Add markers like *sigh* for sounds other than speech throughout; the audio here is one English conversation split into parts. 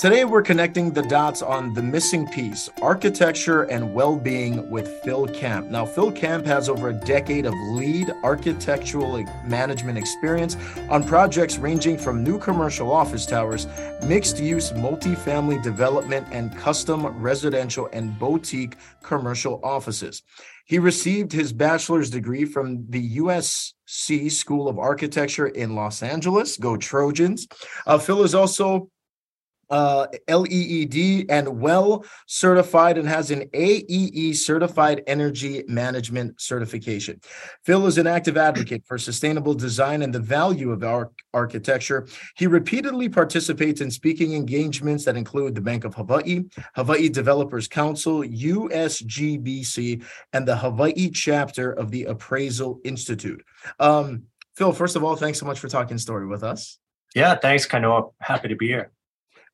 Today, we're connecting the dots on the missing piece architecture and well being with Phil Camp. Now, Phil Camp has over a decade of lead architectural management experience on projects ranging from new commercial office towers, mixed use multifamily development, and custom residential and boutique commercial offices. He received his bachelor's degree from the USC School of Architecture in Los Angeles. Go Trojans. Uh, Phil is also uh, LEED and well certified and has an AEE certified energy management certification. Phil is an active advocate for sustainable design and the value of our architecture. He repeatedly participates in speaking engagements that include the Bank of Hawaii, Hawaii Developers Council, USGBC, and the Hawaii chapter of the Appraisal Institute. Um, Phil, first of all, thanks so much for talking story with us. Yeah, thanks, Kanoa. Happy to be here.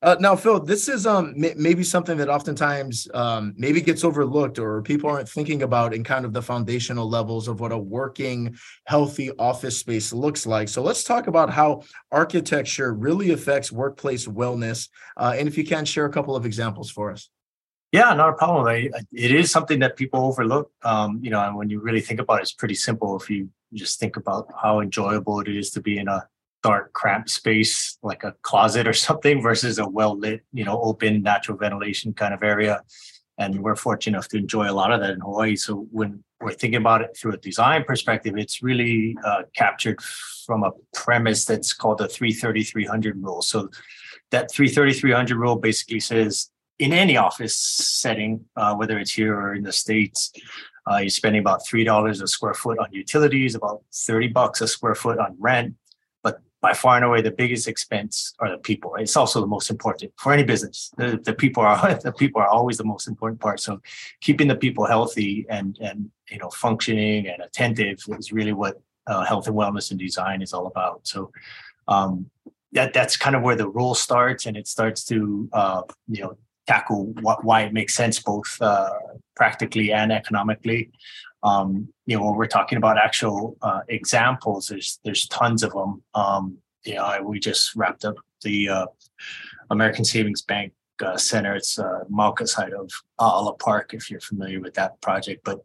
Uh, now, Phil, this is um maybe something that oftentimes um, maybe gets overlooked or people aren't thinking about in kind of the foundational levels of what a working, healthy office space looks like. So let's talk about how architecture really affects workplace wellness, uh, and if you can share a couple of examples for us. Yeah, not a problem. I, it is something that people overlook. Um, you know, and when you really think about it, it's pretty simple. If you just think about how enjoyable it is to be in a dark, cramped space like a closet or *laughs* something versus a well lit, you know, open natural ventilation kind of area. And we're fortunate enough to enjoy a lot of that in Hawaii. So when we're thinking about it through a design perspective, it's really uh, captured from a premise that's called the 330 rule. So that 330 rule basically says in any office setting, uh, whether it's here or in the States, uh, you're spending about $3 a square foot on utilities, about 30 bucks a square foot on rent, by far and away the biggest expense are the people. It's also the most important for any business. The, the people are *laughs* the people are always the most important part. So keeping the people healthy and and you know functioning and attentive is really what uh, health and wellness and design is all about. So um, that that's kind of where the rule starts, and it starts to uh, you know tackle what, why it makes sense both uh, practically and economically. Um, you know, when we're talking about actual uh, examples, there's there's tons of them. Um, we just wrapped up the uh, American Savings Bank uh, Center. It's uh, Mauka side of Ala Park, if you're familiar with that project. But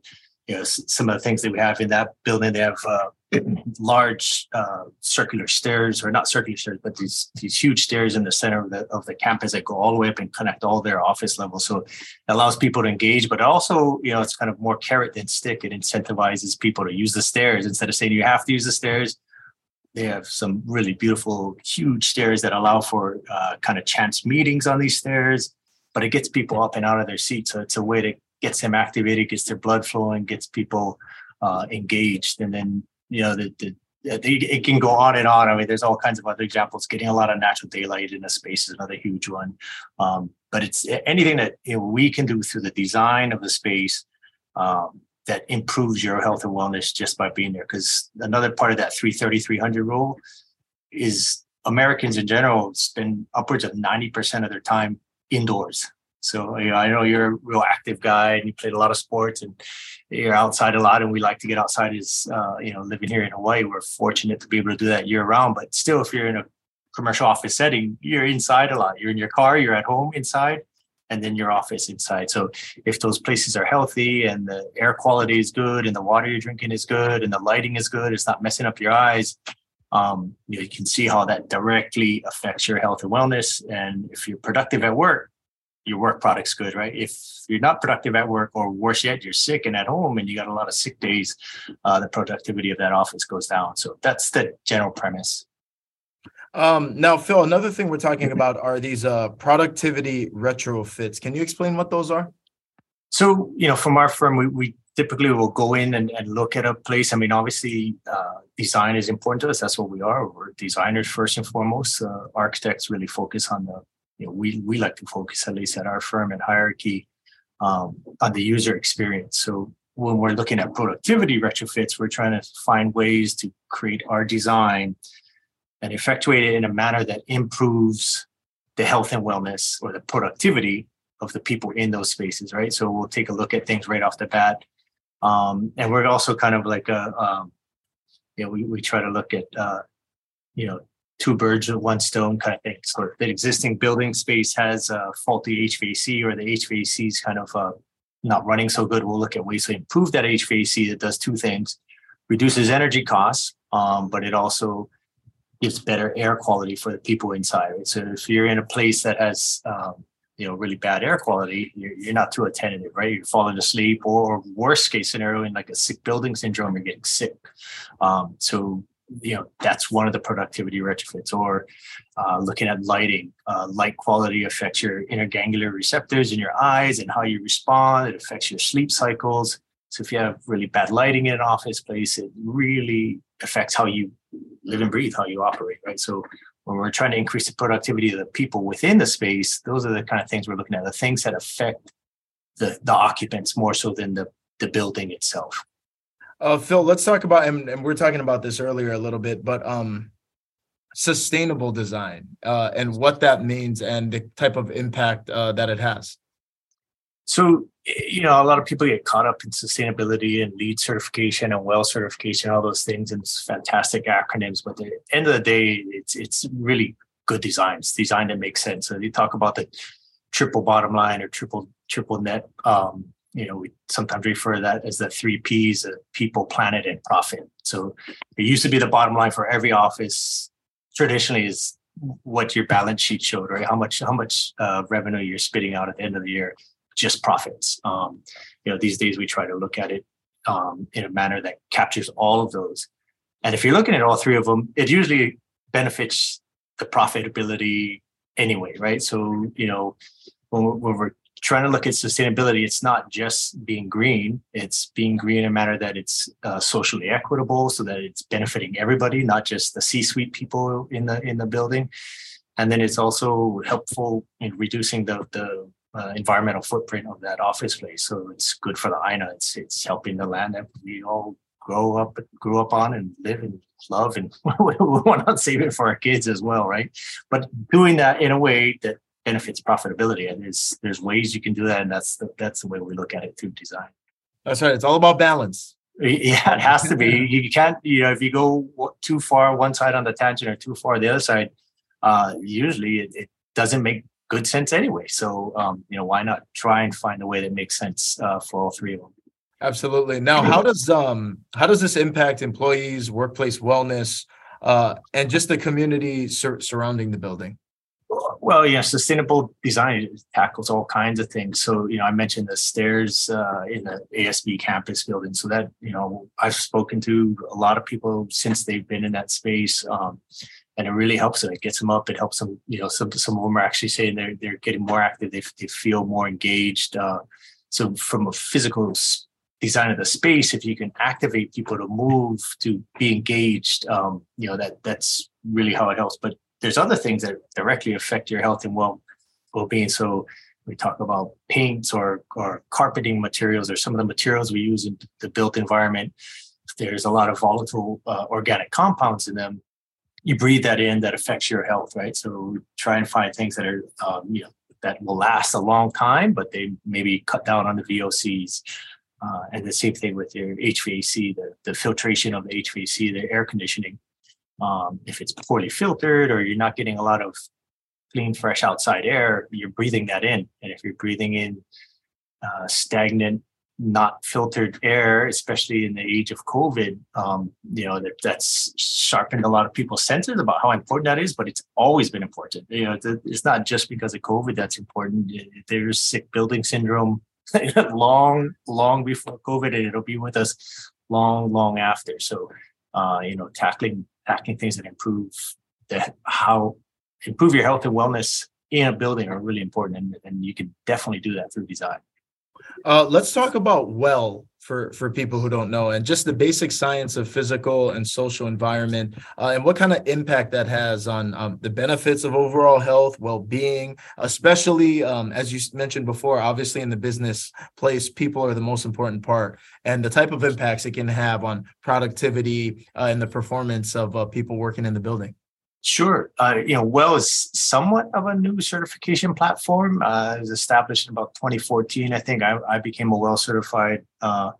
you know, some of the things that we have in that building, they have uh, *clears throat* large uh, circular stairs, or not circular stairs, but these these huge stairs in the center of the of the campus that go all the way up and connect all their office levels. So it allows people to engage, but also, you know, it's kind of more carrot than stick. It incentivizes people to use the stairs instead of saying you have to use the stairs. They have some really beautiful, huge stairs that allow for uh, kind of chance meetings on these stairs, but it gets people up and out of their seats. So it's a way to gets them activated, gets their blood flowing, gets people uh, engaged, and then you know the, the it can go on and on. I mean, there's all kinds of other examples. Getting a lot of natural daylight in a space is another huge one. Um, but it's anything that you know, we can do through the design of the space um, that improves your health and wellness just by being there. Because another part of that 330 300 rule is Americans in general spend upwards of 90% of their time indoors. So you know, I know you're a real active guy and you played a lot of sports and you're outside a lot. And we like to get outside. Is uh, you know, living here in Hawaii, we're fortunate to be able to do that year round. But still, if you're in a commercial office setting, you're inside a lot. You're in your car, you're at home inside, and then your office inside. So if those places are healthy and the air quality is good and the water you're drinking is good and the lighting is good, it's not messing up your eyes. Um, you, know, you can see how that directly affects your health and wellness. And if you're productive at work, your work product's good, right? If you're not productive at work, or worse yet, you're sick and at home and you got a lot of sick days, uh, the productivity of that office goes down. So that's the general premise. Um, now, Phil, another thing we're talking about are these uh, productivity retrofits. Can you explain what those are? So, you know, from our firm, we, we typically will go in and, and look at a place. I mean, obviously, uh, design is important to us. That's what we are. We're designers first and foremost. Uh, architects really focus on the you know, we we like to focus at least at our firm and hierarchy um, on the user experience. So when we're looking at productivity retrofits, we're trying to find ways to create our design and effectuate it in a manner that improves the health and wellness or the productivity of the people in those spaces, right? So we'll take a look at things right off the bat. Um, and we're also kind of like a, um, you know, we, we try to look at, uh, you know, two birds with one stone kind of thing. So the existing building space has a faulty HVAC or the HVAC is kind of uh, not running so good, we'll look at ways to improve that HVAC that does two things: reduces energy costs, um, but it also gives better air quality for the people inside. Right? So if you're in a place that has um, you know really bad air quality, you're, you're not too attentive, right? You're falling asleep, or worst case scenario in like a sick building syndrome, you're getting sick. Um, so you know that's one of the productivity retrofits or uh, looking at lighting uh, light quality affects your inner ganglion receptors in your eyes and how you respond it affects your sleep cycles so if you have really bad lighting in an office place it really affects how you live and breathe how you operate right so when we're trying to increase the productivity of the people within the space those are the kind of things we're looking at the things that affect the, the occupants more so than the, the building itself uh, Phil, let's talk about and, and we are talking about this earlier a little bit, but um, sustainable design uh, and what that means and the type of impact uh, that it has. So, you know, a lot of people get caught up in sustainability and LEED certification and WELL certification, all those things, and it's fantastic acronyms. But at the end of the day, it's it's really good designs, design that makes sense. So you talk about the triple bottom line or triple triple net um, you know, we sometimes refer to that as the three P's people, planet, and profit. So it used to be the bottom line for every office traditionally is what your balance sheet showed, right? How much how much uh, revenue you're spitting out at the end of the year, just profits. Um, you know, these days we try to look at it um, in a manner that captures all of those. And if you're looking at all three of them, it usually benefits the profitability anyway, right? So you know, when we're, when we're trying to look at sustainability, it's not just being green. It's being green in a manner that it's uh, socially equitable, so that it's benefiting everybody, not just the C-suite people in the in the building. And then it's also helpful in reducing the the uh, environmental footprint of that office place. So it's good for the INA. It's it's helping the land that we all grow up grew up on and live and love, and *laughs* we want to save it for our kids as well, right? But doing that in a way that benefits profitability. And there's there's ways you can do that, and that's the, that's the way we look at it through design. That's right. It's all about balance. Yeah, it has to be. *laughs* you can't, you know, if you go too far one side on the tangent or too far the other side, uh, usually it, it doesn't make good sense anyway. So, um, you know, why not try and find a way that makes sense uh, for all three of them? Absolutely. Now, how does um how does this impact employees, workplace wellness, uh, and just the community sur- surrounding the building? Well, yeah, sustainable design tackles all kinds of things. So, you know, I mentioned the stairs uh, in the ASB campus building. So that, you know, I've spoken to a lot of people since they've been in that space, um, and it really helps them. It gets them up. It helps them. You know, some some of them are actually saying they're they're getting more active. They they feel more engaged. Uh, so, from a physical design of the space, if you can activate people to move to be engaged, um, you know, that that's really how it helps. But there's other things that directly affect your health and well well-being. So we talk about paints or or carpeting materials or some of the materials we use in the built environment. There's a lot of volatile uh, organic compounds in them. You breathe that in, that affects your health, right? So try and find things that are um, you know that will last a long time, but they maybe cut down on the VOCs. Uh, and the same thing with your HVAC, the, the filtration of the HVAC, the air conditioning um, if it's poorly filtered or you're not getting a lot of clean, fresh outside air, you're breathing that in. And if you're breathing in uh, stagnant, not filtered air, especially in the age of COVID, um, you know that that's sharpened a lot of people's senses about how important that is. But it's always been important. You know, it's not just because of COVID that's important. There's sick building syndrome *laughs* long, long before COVID, and it'll be with us long, long after. So, uh, you know, tackling packing things that improve the how improve your health and wellness in a building are really important and, and you can definitely do that through design uh, let's talk about well for for people who don't know and just the basic science of physical and social environment uh, and what kind of impact that has on um, the benefits of overall health well-being especially um, as you mentioned before obviously in the business place people are the most important part and the type of impacts it can have on productivity uh, and the performance of uh, people working in the building Sure. Uh, you know, WELL is somewhat of a new certification platform. Uh, it was established in about 2014. I think I, I became a WELL certified uh,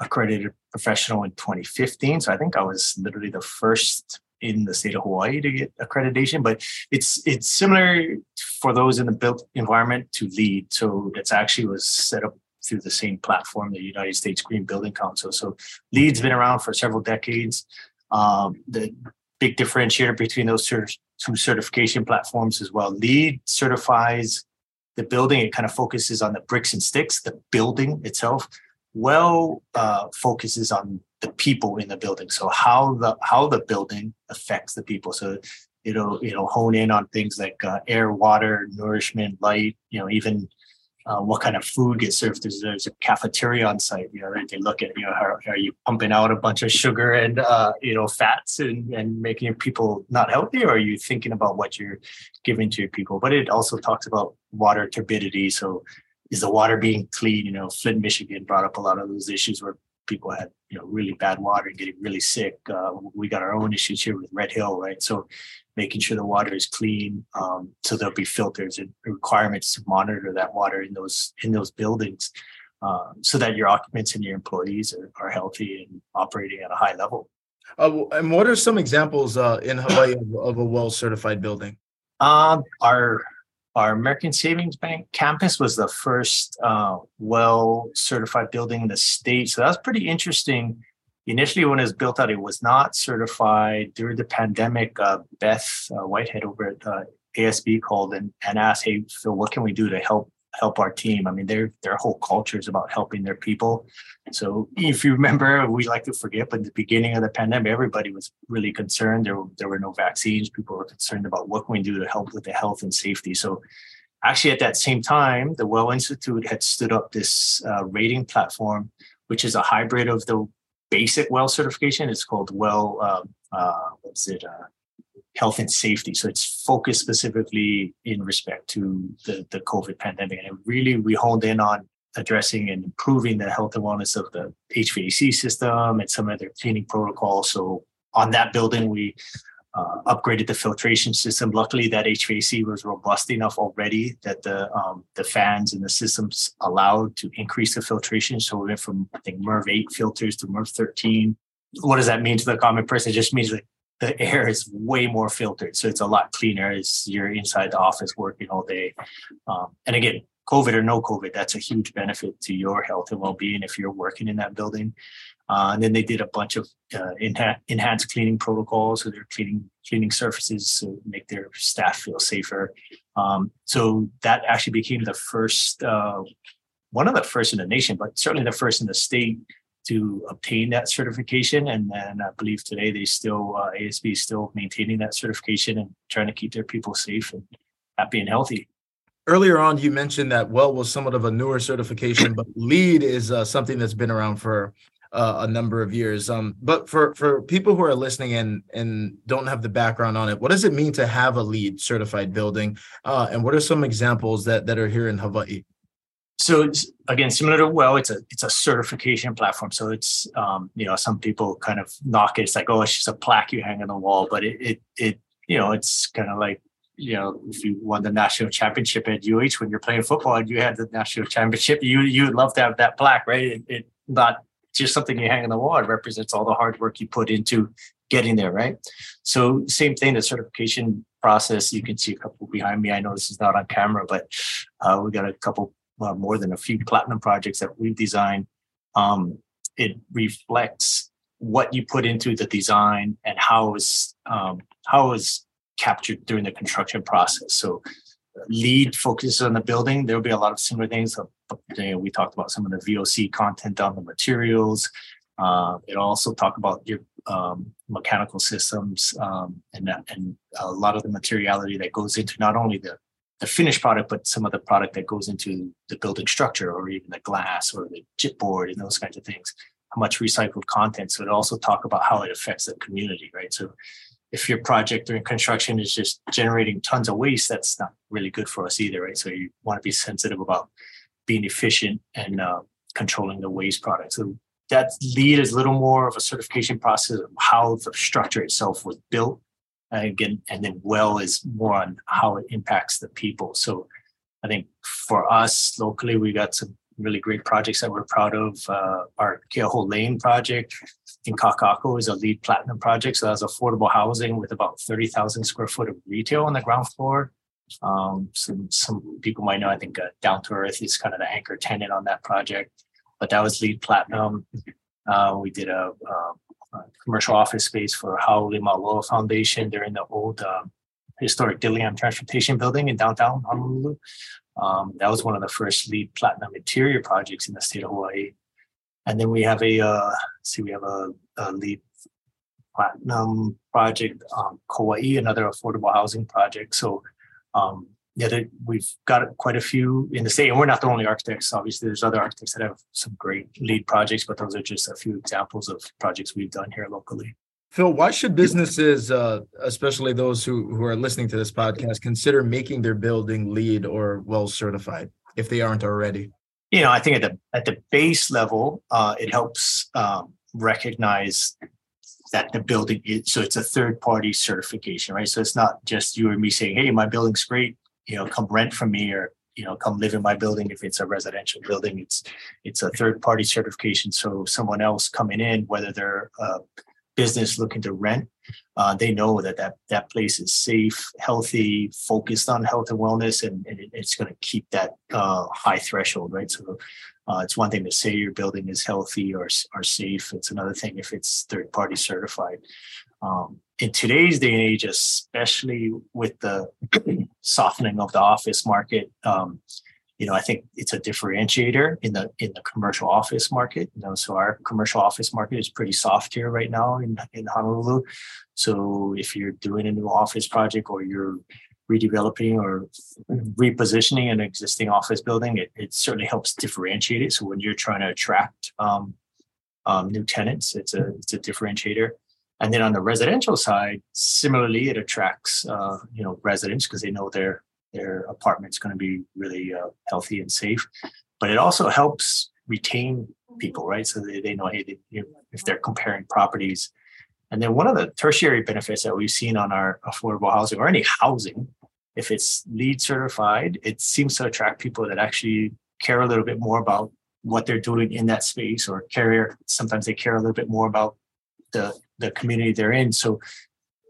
accredited professional in 2015. So I think I was literally the first in the state of Hawaii to get accreditation, but it's it's similar for those in the built environment to LEED. So it's actually was set up through the same platform, the United States Green Building Council. So LEED's been around for several decades. Um, the big differentiator between those two certification platforms as well. LEED certifies the building; it kind of focuses on the bricks and sticks, the building itself. Well, uh, focuses on the people in the building. So how the how the building affects the people. So it'll it'll hone in on things like uh, air, water, nourishment, light. You know, even uh, what kind of food gets served. There's, there's, a cafeteria on site. You know? They look at you know, how, are you pumping out a bunch of sugar and uh, you know fats and, and making people not healthy, or are you thinking about what you're giving to your people? But it also talks about water turbidity. So is the water being clean? You know, Flint, Michigan brought up a lot of those issues where people had you know really bad water and getting really sick. Uh, we got our own issues here with Red Hill, right? So making sure the water is clean. Um, so there'll be filters and requirements to monitor that water in those in those buildings, um, so that your occupants and your employees are, are healthy and operating at a high level. Uh, and what are some examples uh, in Hawaii of, of a well certified building? Um, our our American Savings Bank campus was the first uh, well certified building in the state. So that's pretty interesting. Initially, when it was built out, it was not certified. During the pandemic, uh, Beth uh, Whitehead over at ASB called and, and asked, "Hey, Phil, what can we do to help help our team. I mean, their their whole culture is about helping their people. So if you remember, we like to forget, but at the beginning of the pandemic, everybody was really concerned. There, there were no vaccines. People were concerned about what can we do to help with the health and safety. So actually at that same time, the Well Institute had stood up this uh, rating platform, which is a hybrid of the basic well certification. It's called Well, uh, uh, what's it? Health and safety. So it's focused specifically in respect to the, the COVID pandemic. And really, we honed in on addressing and improving the health and wellness of the HVAC system and some other cleaning protocols. So on that building, we uh, upgraded the filtration system. Luckily, that HVAC was robust enough already that the um, the fans and the systems allowed to increase the filtration. So we went from I think MERV 8 filters to MERV 13. What does that mean to the common person? It just means that the air is way more filtered, so it's a lot cleaner as you're inside the office working all day. Um, and again, COVID or no COVID, that's a huge benefit to your health and well-being if you're working in that building. Uh, and then they did a bunch of uh, enha- enhanced cleaning protocols, so they're cleaning cleaning surfaces to make their staff feel safer. Um, so that actually became the first, uh, one of the first in the nation, but certainly the first in the state to obtain that certification. And then I believe today they still uh, ASB is still maintaining that certification and trying to keep their people safe and happy and healthy. Earlier on, you mentioned that well was somewhat of a newer certification, but LEED is uh, something that's been around for uh, a number of years. Um, but for for people who are listening and and don't have the background on it, what does it mean to have a LEED certified building? Uh, and what are some examples that that are here in Hawaii? So again similar to well it's a it's a certification platform. So it's um, you know some people kind of knock it. It's like oh it's just a plaque you hang on the wall. But it it, it you know it's kind of like you know if you won the national championship at UH when you're playing football and you had the national championship you you would love to have that plaque right? It, it not just something you hang on the wall. It represents all the hard work you put into getting there right? So same thing the certification process. You can see a couple behind me. I know this is not on camera but uh, we got a couple uh, more than a few platinum projects that we've designed, um, it reflects what you put into the design and how is um, how is captured during the construction process. So, LEED focuses on the building. There will be a lot of similar things. we talked about some of the VOC content on the materials. Uh, it also talk about your um, mechanical systems um, and and a lot of the materiality that goes into not only the the finished product, but some of the product that goes into the building structure or even the glass or the chipboard and those kinds of things. How much recycled content. So it also talk about how it affects the community, right? So if your project during construction is just generating tons of waste, that's not really good for us either, right? So you want to be sensitive about being efficient and uh, controlling the waste product. So that LEED is a little more of a certification process of how the structure itself was built again, and then well is more on how it impacts the people. So I think for us locally, we got some really great projects that we're proud of. Uh, our Keauhou Lane project in Kakaako is a LEED platinum project. So that's affordable housing with about 30,000 square foot of retail on the ground floor. Um, some, some people might know, I think uh, Down to Earth is kind of the anchor tenant on that project, but that was LEED platinum. Uh, we did a, a, a, commercial office space for Hau'oli Mau Loa Foundation. They're in the old um, historic Dillingham Transportation Building in downtown Honolulu. Um, that was one of the first LEED platinum interior projects in the state of Hawaii. And then we have a uh, see we have a, a LEED platinum project, um, Kauai, another affordable housing project. So um, yeah, we've got quite a few in the state, and we're not the only architects. Obviously, there's other architects that have some great LEED projects, but those are just a few examples of projects we've done here locally. Phil, why should businesses, uh, especially those who, who are listening to this podcast, consider making their building LEED or well certified if they aren't already? You know, I think at the at the base level, uh, it helps um, recognize that the building is so it's a third party certification, right? So it's not just you or me saying, "Hey, my building's great," you know, come rent from me or you know come live in my building if it's a residential building it's it's a third party certification so someone else coming in whether they're a business looking to rent, uh, they know that, that that place is safe, healthy, focused on health and wellness, and, and it's going to keep that uh, high threshold, right? So uh, it's one thing to say your building is healthy or, or safe. It's another thing if it's third party certified. Um, in today's day and age, especially with the *clears throat* softening of the office market, um, you know, I think it's a differentiator in the in the commercial office market. You know, so our commercial office market is pretty soft here right now in in Honolulu. So if you're doing a new office project or you're redeveloping or repositioning an existing office building, it, it certainly helps differentiate it. So when you're trying to attract um, um, new tenants, it's a it's a differentiator. And then on the residential side, similarly, it attracts uh, you know residents because they know they're their apartment's going to be really uh, healthy and safe. But it also helps retain people, right? So they, they know, hey, they, you know, if they're comparing properties. And then one of the tertiary benefits that we've seen on our affordable housing or any housing, if it's LEED certified, it seems to attract people that actually care a little bit more about what they're doing in that space or care sometimes they care a little bit more about the the community they're in. So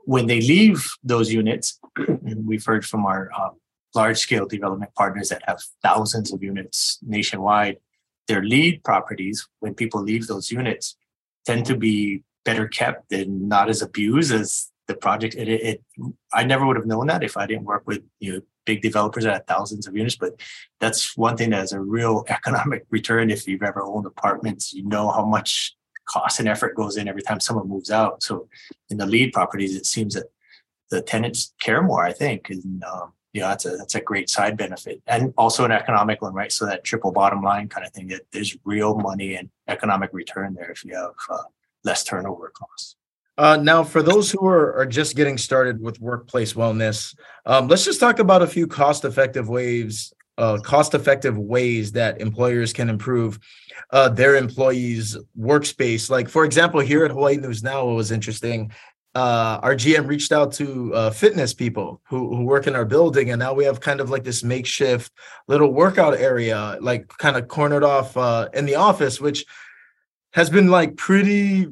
when they leave those units *clears throat* we've heard from our uh, large scale development partners that have thousands of units nationwide, their LEED properties, when people leave those units, tend to be better kept and not as abused as the project. It, it, it I never would have known that if I didn't work with you know big developers that have thousands of units. But that's one thing that has a real *laughs* economic return. If you've ever owned apartments, you know how much cost and effort goes in every time someone moves out. So in the LEED properties, it seems that the tenants care more. I think, and um, know that's a that's a great side benefit and also an economic one right so that triple bottom line kind of thing that there's real money and economic return there if you have uh, less turnover costs uh, now for those who are, are just getting started with workplace wellness um, let's just talk about a few cost effective ways uh, cost effective ways that employers can improve uh, their employees workspace. Like for example here at hawaii news now it was interesting uh, our GM reached out to uh, fitness people who, who work in our building, and now we have kind of like this makeshift little workout area, like kind of cornered off uh, in the office, which has been like pretty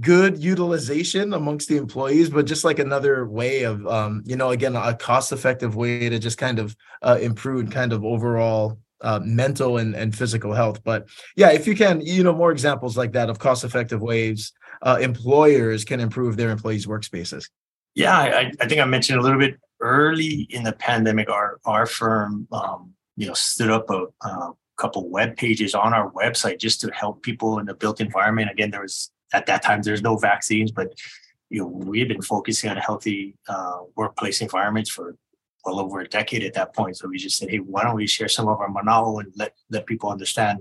good utilization amongst the employees, but just like another way of, um, you know, again, a cost-effective way to just kind of uh, improve kind of overall uh, mental and, and physical health. But yeah, if you can, you know, more examples like that of cost-effective ways uh, employers can improve their employees' workspaces? Yeah, I, I, think I mentioned a little bit early in the pandemic. Our our firm, um, you know, stood up a, a couple web pages on our website just to help people in the built environment. Again, there was at that time there's no vaccines, but you know we've been focusing on healthy uh, workplace environments for well over a decade at that point. So we just said, hey, why don't we share some of our manao and let let people understand?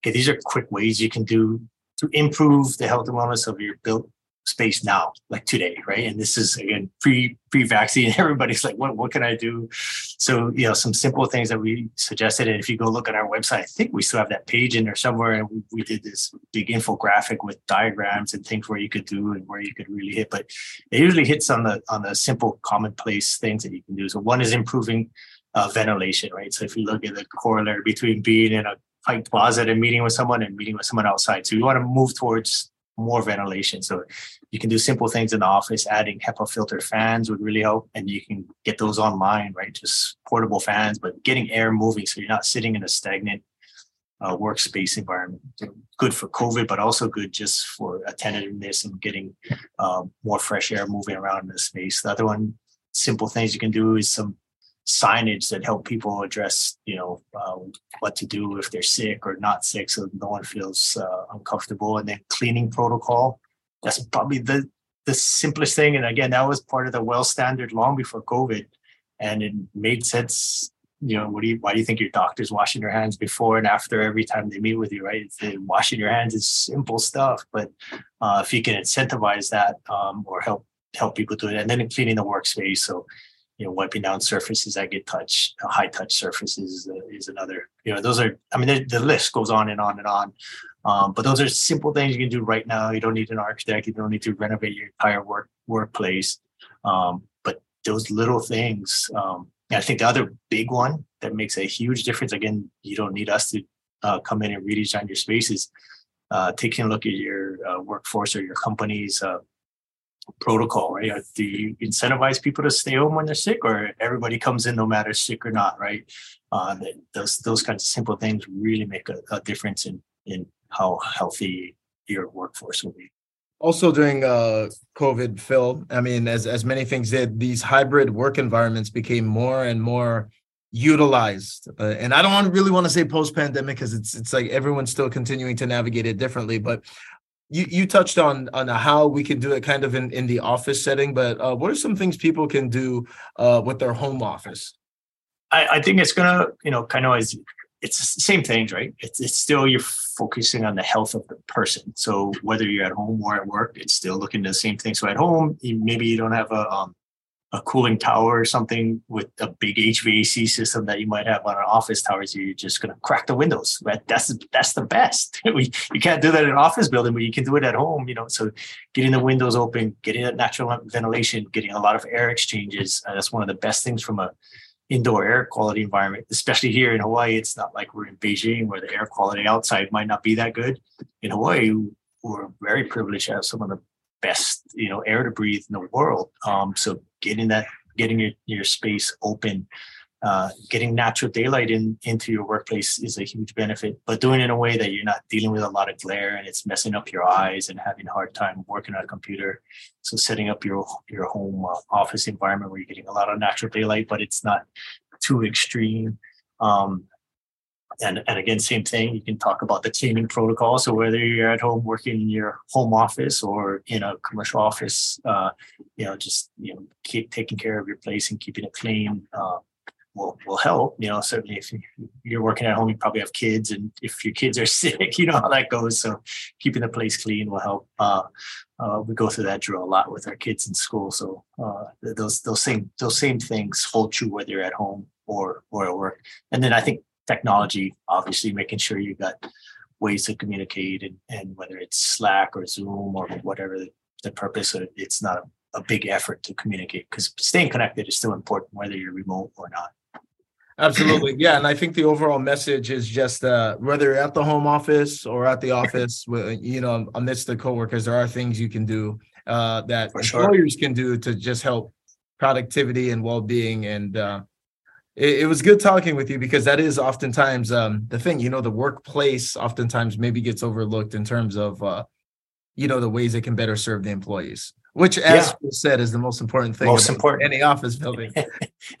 Okay, these are quick ways you can do to improve the health and wellness of your built space now, like today, right? And this is again pre pre vaccine. *laughs* Everybody's like, what what can I do? So you know, some simple things that we suggested. And if you go look at our website, I think we still have that page in there somewhere. And we, we did this big infographic with diagrams and things where you could do and where you could really hit. But it usually hits on the on the simple commonplace things that you can do. So one is improving uh, ventilation, right? So if you look at the corollary between being in a Pike closet and meeting with someone and meeting with someone outside. So you want to move towards more ventilation. So you can do simple things in the office. Adding HEPA filter fans would really help, and you can get those online, right? Just portable fans, but getting air moving so you're not sitting in a stagnant uh, workspace environment. Good for COVID, but also good just for attentiveness and getting uh, more fresh air moving around in the space. The other one, simple things you can do is some signage that help people address, you know, uh, what to do if they're sick or not sick, so no one feels uh, uncomfortable. And then cleaning protocol. That's probably the the simplest thing. And again, that was part of the well standard long before COVID, and it made sense. You know, what do you? Why do you think your doctor's washing their hands before and after every time they meet with you? Right? It's, washing your hands is simple stuff, but uh, if you can incentivize that um, or help help people do it, and then cleaning the workspace. So you know, wiping down surfaces that get touched, high touch surfaces is, uh, is another. You know, those are. I mean, the list goes on and on and on. Um, but those are simple things you can do right now. You don't need an architect. You don't need to renovate your entire work workplace. Um, but those little things. Um, I think the other big one that makes a huge difference. Again, you don't need us to uh, come in and redesign your spaces. Uh, taking a look at your uh, workforce or your company's uh, protocol, right? Uh, do you incentivize people to stay home when they're sick, or everybody comes in no matter sick or not, right? Uh, those those kinds of simple things really make a, a, difference in in how healthy your workforce will be. Also during uh, COVID, Phil, I mean, as as many things did, these hybrid work environments became more and more utilized. Uh, and I don't want, really want to say post pandemic because it's it's like everyone's still continuing to navigate it differently. But you you touched on on how we can do it kind of in in the office setting, but uh, what are some things people can do uh, with their home office? I, I think it's gonna you know kind of as it's the same things, right? It's it's still you're focusing on the health of the person. So whether you're at home or at work, it's still looking at the same thing. So at home, you, maybe you don't have a um, a cooling tower or something with a big HVAC system that you might have on an office tower, so you're just going to crack the windows. Right? That's that's the best. *laughs* we, you can't do that in an office building, but you can do it at home. You know, so getting the windows open, getting that natural ventilation, getting a lot of air exchanges. Uh, that's one of the best things from a indoor air quality environment. Especially here in Hawaii, it's not like we're in Beijing where the air quality outside might not be that good. In Hawaii, we're very privileged to have some of the best you know air to breathe in the world um, so getting that getting your, your space open uh, getting natural daylight in into your workplace is a huge benefit but doing it in a way that you're not dealing with a lot of glare and it's messing up your eyes and having a hard time working on a computer so setting up your your home uh, office environment where you're getting a lot of natural daylight but it's not too extreme um, and, and again, same thing. You can talk about the cleaning protocol. So whether you're at home working in your home office or in a commercial office, uh, you know, just you know, keep taking care of your place and keeping it clean uh, will will help. You know, certainly if you're working at home, you probably have kids, and if your kids are *laughs* sick, you know how that goes. So keeping the place clean will help. Uh, uh, we go through that drill a lot with our kids in school. So uh, those those same those same things hold true whether you're at home or or at work. And then I think technology, obviously making sure you got ways to communicate and, and whether it's Slack or Zoom or whatever the, purpose, of, it's not a, a big effort to communicate because staying connected is still important whether you're remote or not. Absolutely. Yeah. And I think the overall message is just uh, whether you're at the home office or at the office, you know, amidst the coworkers, there are things you can do uh, that For employers sure. can do to just help productivity and well-being and uh, it, it, was good talking with you because that is oftentimes um, the thing. You know, the workplace oftentimes maybe gets overlooked in terms of uh, you know the ways it can better serve the employees. Which, as yeah. said, is the most important thing. Most important. Any office building,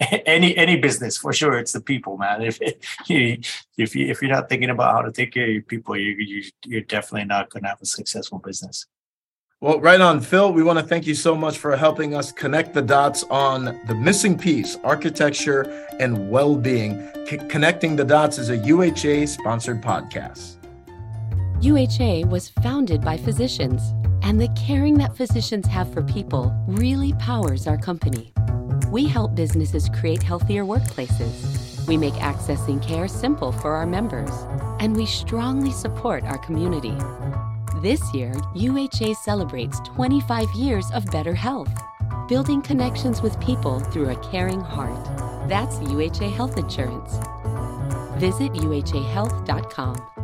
*laughs* any any business for sure. It's the people, man. If *laughs* you if you if you're not thinking about how to take care of your people, you, you you're definitely not going to have a successful business. Well, right on, Phil. We want to thank you so much for helping us connect the dots on the missing piece architecture and well being. C- Connecting the Dots is a UHA sponsored podcast. UHA was founded by physicians, and the caring that physicians have for people really powers our company. We help businesses create healthier workplaces. We make accessing care simple for our members, and we strongly support our community. This year, UHA celebrates 25 years of better health, building connections with people through a caring heart. That's UHA Health Insurance. Visit uhahealth.com.